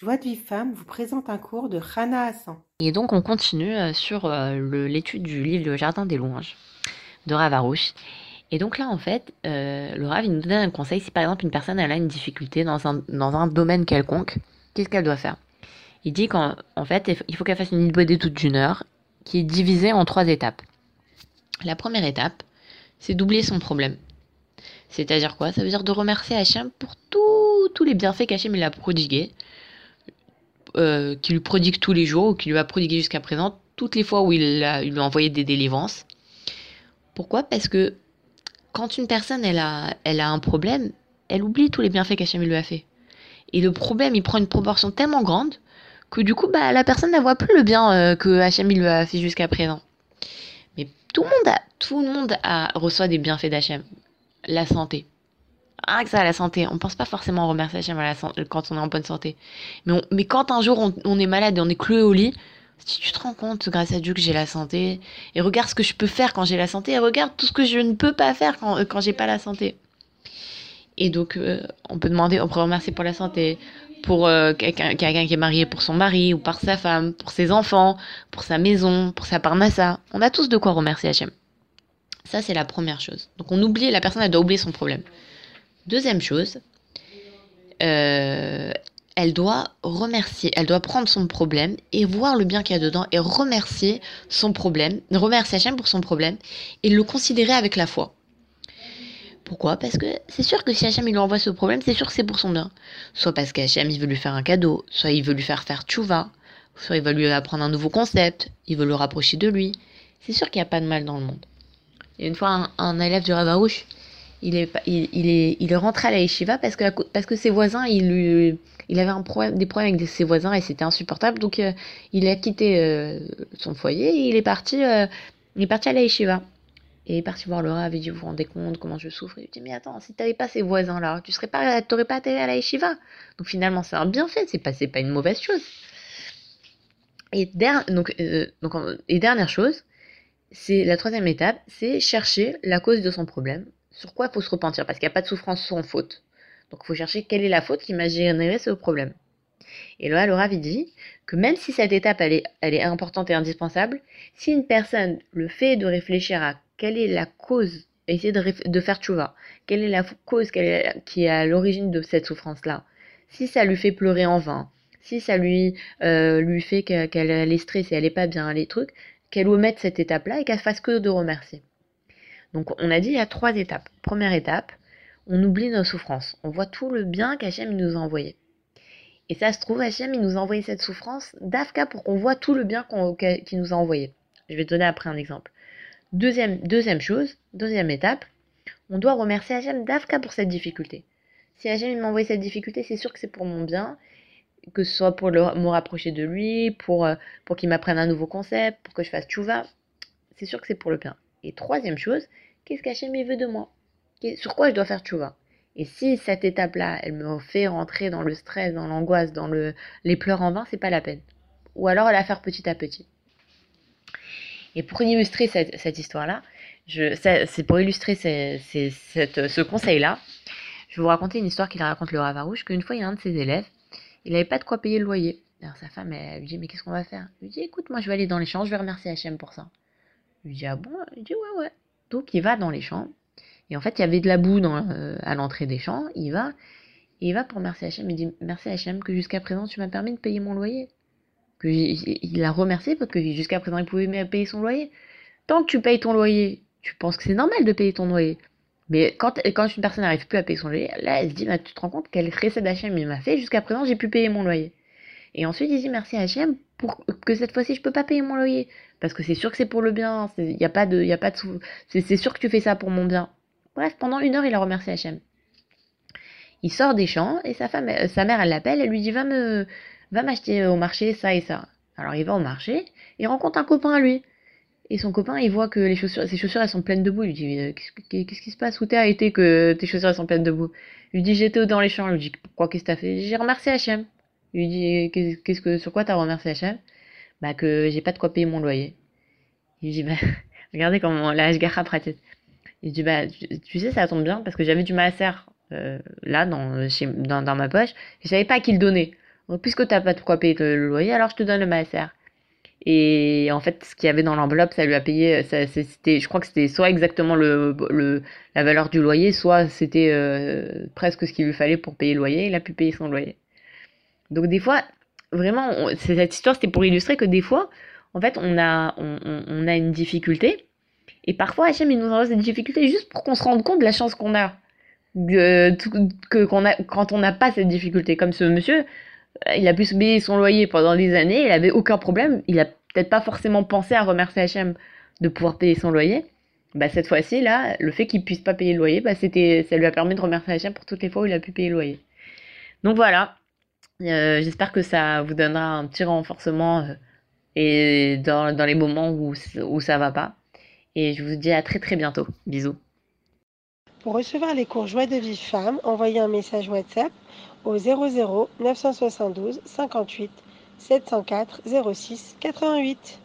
Joie de vie femme vous présente un cours de Rana Hassan. Et donc on continue euh, sur euh, l'étude du livre Le Jardin des louanges de Ravarouche. Et donc là en fait, euh, le Rav nous donne un conseil si par exemple une personne elle a une difficulté dans un, dans un domaine quelconque, qu'est-ce qu'elle doit faire? Il dit qu'en en fait il faut qu'elle fasse une idée d'étude d'une heure qui est divisée en trois étapes. La première étape, c'est d'oublier son problème. C'est-à-dire quoi? Ça veut dire de remercier Hachem pour tous tous les bienfaits qu'Hachem il a prodigués euh, qui lui prodigue tous les jours, ou qui lui a prodigué jusqu'à présent, toutes les fois où il, lui a envoyé des délivrances. Pourquoi? Parce que quand une personne elle a, elle a un problème, elle oublie tous les bienfaits qu'Hachem lui a fait. Et le problème, il prend une proportion tellement grande que du coup, bah, la personne ne voit plus le bien euh, que Hachem lui a fait jusqu'à présent. Mais tout le monde, a, tout le monde a, reçoit des bienfaits d'Hachem. La santé. Ah, que ça, la santé. On pense pas forcément remercier Hachem à la san- quand on est en bonne santé. Mais, quand un jour on, est malade et on est cloué au lit, si tu te rends compte, grâce à Dieu, que j'ai la santé, et regarde ce que je peux faire quand j'ai la santé, et regarde tout ce que je ne peux pas faire quand, euh, quand j'ai pas la santé. Et donc, euh, on peut demander, on peut remercier pour la santé, pour euh, quelqu'un quelqu'un qui est marié pour son mari, ou par sa femme, pour ses enfants, pour sa maison, pour sa parnassa. On a tous de quoi remercier Hachem. Ça, c'est la première chose. Donc, on oublie, la personne, elle doit oublier son problème. Deuxième chose, euh, elle doit remercier, elle doit prendre son problème et voir le bien qu'il y a dedans et remercier son problème, remercier Hachem pour son problème et le considérer avec la foi. Pourquoi? Parce que c'est sûr que si Hachem lui envoie ce problème, c'est sûr que c'est pour son bien. Soit parce qu'Hachem il veut lui faire un cadeau, soit il veut lui faire faire tchouva, soit il va lui apprendre un nouveau concept, il veut le rapprocher de lui. C'est sûr qu'il n'y a pas de mal dans le monde. Il y a une fois un, un élève du Ravarouche, il est, il, il est, il rentré à la yeshiva parce que, parce que ses voisins, il, il avait un problème, des problèmes avec ses voisins et c'était insupportable. Donc euh, il a quitté euh, son foyer et il est parti, euh, il est parti à la yeshiva. Et il est parti voir le Rav, il dit, vous vous rendez compte comment je souffre? Il lui dit, mais attends, si t'avais pas ces voisins-là, tu serais pas, t'aurais pas été à la yeshiva. Donc finalement, c'est un bienfait, c'est pas, pas une mauvaise chose. Et, der- donc, donc, et dernière chose, c'est la troisième étape, c'est chercher la cause de son problème. Sur quoi il faut se repentir Parce qu'il n'y a pas de souffrance sans faute. Donc il faut chercher quelle est la faute qui m'a généré ce problème. Et là, le Rav il dit que même si cette étape elle est, importante et indispensable, si une personne le fait de réfléchir à quelle est la cause, essayer de, faire tchouva, quelle est la cause qui est à l'origine de cette souffrance-là, si ça lui fait pleurer en vain, si ça lui, euh, fait que- qu'elle elle est stressée, elle est pas bien, les trucs, qu'elle omette cette étape-là et qu'elle fasse que de remercier. Donc on a dit il y a trois étapes. Première étape, on oublie nos souffrances. On voit tout le bien qu'Hachem nous a envoyé. Et ça se trouve, Hachem nous a envoyé cette souffrance d'Afka pour qu'on voit tout le bien qu'il nous a envoyé. Je vais te donner après un exemple. Deuxième, deuxième chose, deuxième étape, on doit remercier Hachem d'Afka pour cette difficulté. Si Hachem m'a envoyé cette difficulté, c'est sûr que c'est pour mon bien, que ce soit pour me rapprocher de lui, pour, euh, pour qu'il m'apprenne un nouveau concept, pour que je fasse tchouva. C'est sûr que c'est pour le bien. Et troisième chose, qu'est-ce qu'Hachem veut de moi? Sur quoi je dois faire tchouva? Et si cette étape-là, elle me fait rentrer dans le stress, dans l'angoisse, dans le, les pleurs en vain, c'est pas la peine. Ou alors la faire petit à petit. Et pour illustrer cette, cette histoire-là, c'est pour illustrer cette- ce conseil-là, je vais vous raconter une histoire qu'il raconte le Ravarouche, qu'une fois, il y a un de ses élèves, il n'avait pas de quoi payer le loyer. Alors sa femme, elle lui dit, mais qu'est-ce qu'on va faire? Il lui dit, écoute, moi je vais aller dans les champs, je vais remercier Hachem pour ça. Il lui dit, ah bon? Il dit, ouais, ouais. Donc il va dans les champs, et en fait, il y avait de la boue dans, euh, à l'entrée des champs, il va, et il va pour remercier Hachem, il dit, merci Hachem que jusqu'à présent tu m'as permis de payer mon loyer. Que il l'a remercié parce que jusqu'à présent il pouvait payer son loyer. Tant que tu payes ton loyer, tu penses que c'est normal de payer ton loyer. Mais quand, quand une personne n'arrive plus à payer son loyer, là, elle se dit, tu te rends compte quel recette d'Hachem il m'a fait, jusqu'à présent, j'ai pu payer mon loyer. Et ensuite, il dit merci à Hachem pour que cette fois-ci, je peux pas payer mon loyer. Parce que c'est sûr que c'est pour le bien, il n'y a pas de, y a pas de sou- c'est sûr que tu fais ça pour mon bien. Bref, pendant une heure, il a remercié Hachem. Il sort des champs et sa femme, euh, sa mère, elle l'appelle, elle lui dit, va me, va m'acheter au marché ça et ça. Alors il va au marché, il rencontre un copain à lui. Et son copain, il voit que les chaussures, ses chaussures, elles sont pleines de boue. Il lui dit, euh, qu'est-ce, que- qu'est-ce qui se passe? Où t'as été que tes chaussures, elles sont pleines de boue Il lui dit, j'étais dans les champs. Il lui dit, pourquoi, qu'est-ce que t'as fait? J'ai remercié Hachem. Il lui dit, qu'est- qu'est-ce que, sur quoi t'as remercié Hachem Bah, que j'ai pas de quoi payer mon loyer. Il dit, bah, regardez comment la Hashgacha pratique. Il dit, bah, tu, sais, ça tombe bien parce que j'avais du maaser euh, là, dans, chez, dans, dans ma poche. Je savais pas à qui le donner. Donc, puisque t'as pas de quoi payer le loyer, alors je te donne le maaser. Et en fait, ce qu'il y avait dans l'enveloppe, ça lui a payé, ça, c'était, je crois que c'était soit exactement le, le, la valeur du loyer, soit c'était euh, presque ce qu'il lui fallait pour payer le loyer. Il a pu payer son loyer. Donc des fois, vraiment, cette histoire, c'était pour illustrer que des fois, en fait, on a, on, on a une difficulté. Et parfois, Hachem, il nous envoie cette difficulté juste pour qu'on se rende compte de la chance qu'on a. que, qu'on a quand on n'a pas cette difficulté. Comme ce monsieur, il a pu payer son loyer pendant des années, il avait aucun problème, il a peut-être pas forcément pensé à remercier Hachem de pouvoir payer son loyer. Bah, cette fois-ci, là, le fait qu'il puisse pas payer le loyer, bah, c'était, ça lui a permis de remercier Hachem pour toutes les fois où il a pu payer le loyer. Donc voilà, euh, j'espère que ça vous donnera un petit renforcement euh, et dans, les moments où, où ça va pas. Et je vous dis à très très bientôt. Bisous. Pour recevoir les cours Joie de vie femme, envoyez un message WhatsApp au 00 972 58 704 06 88.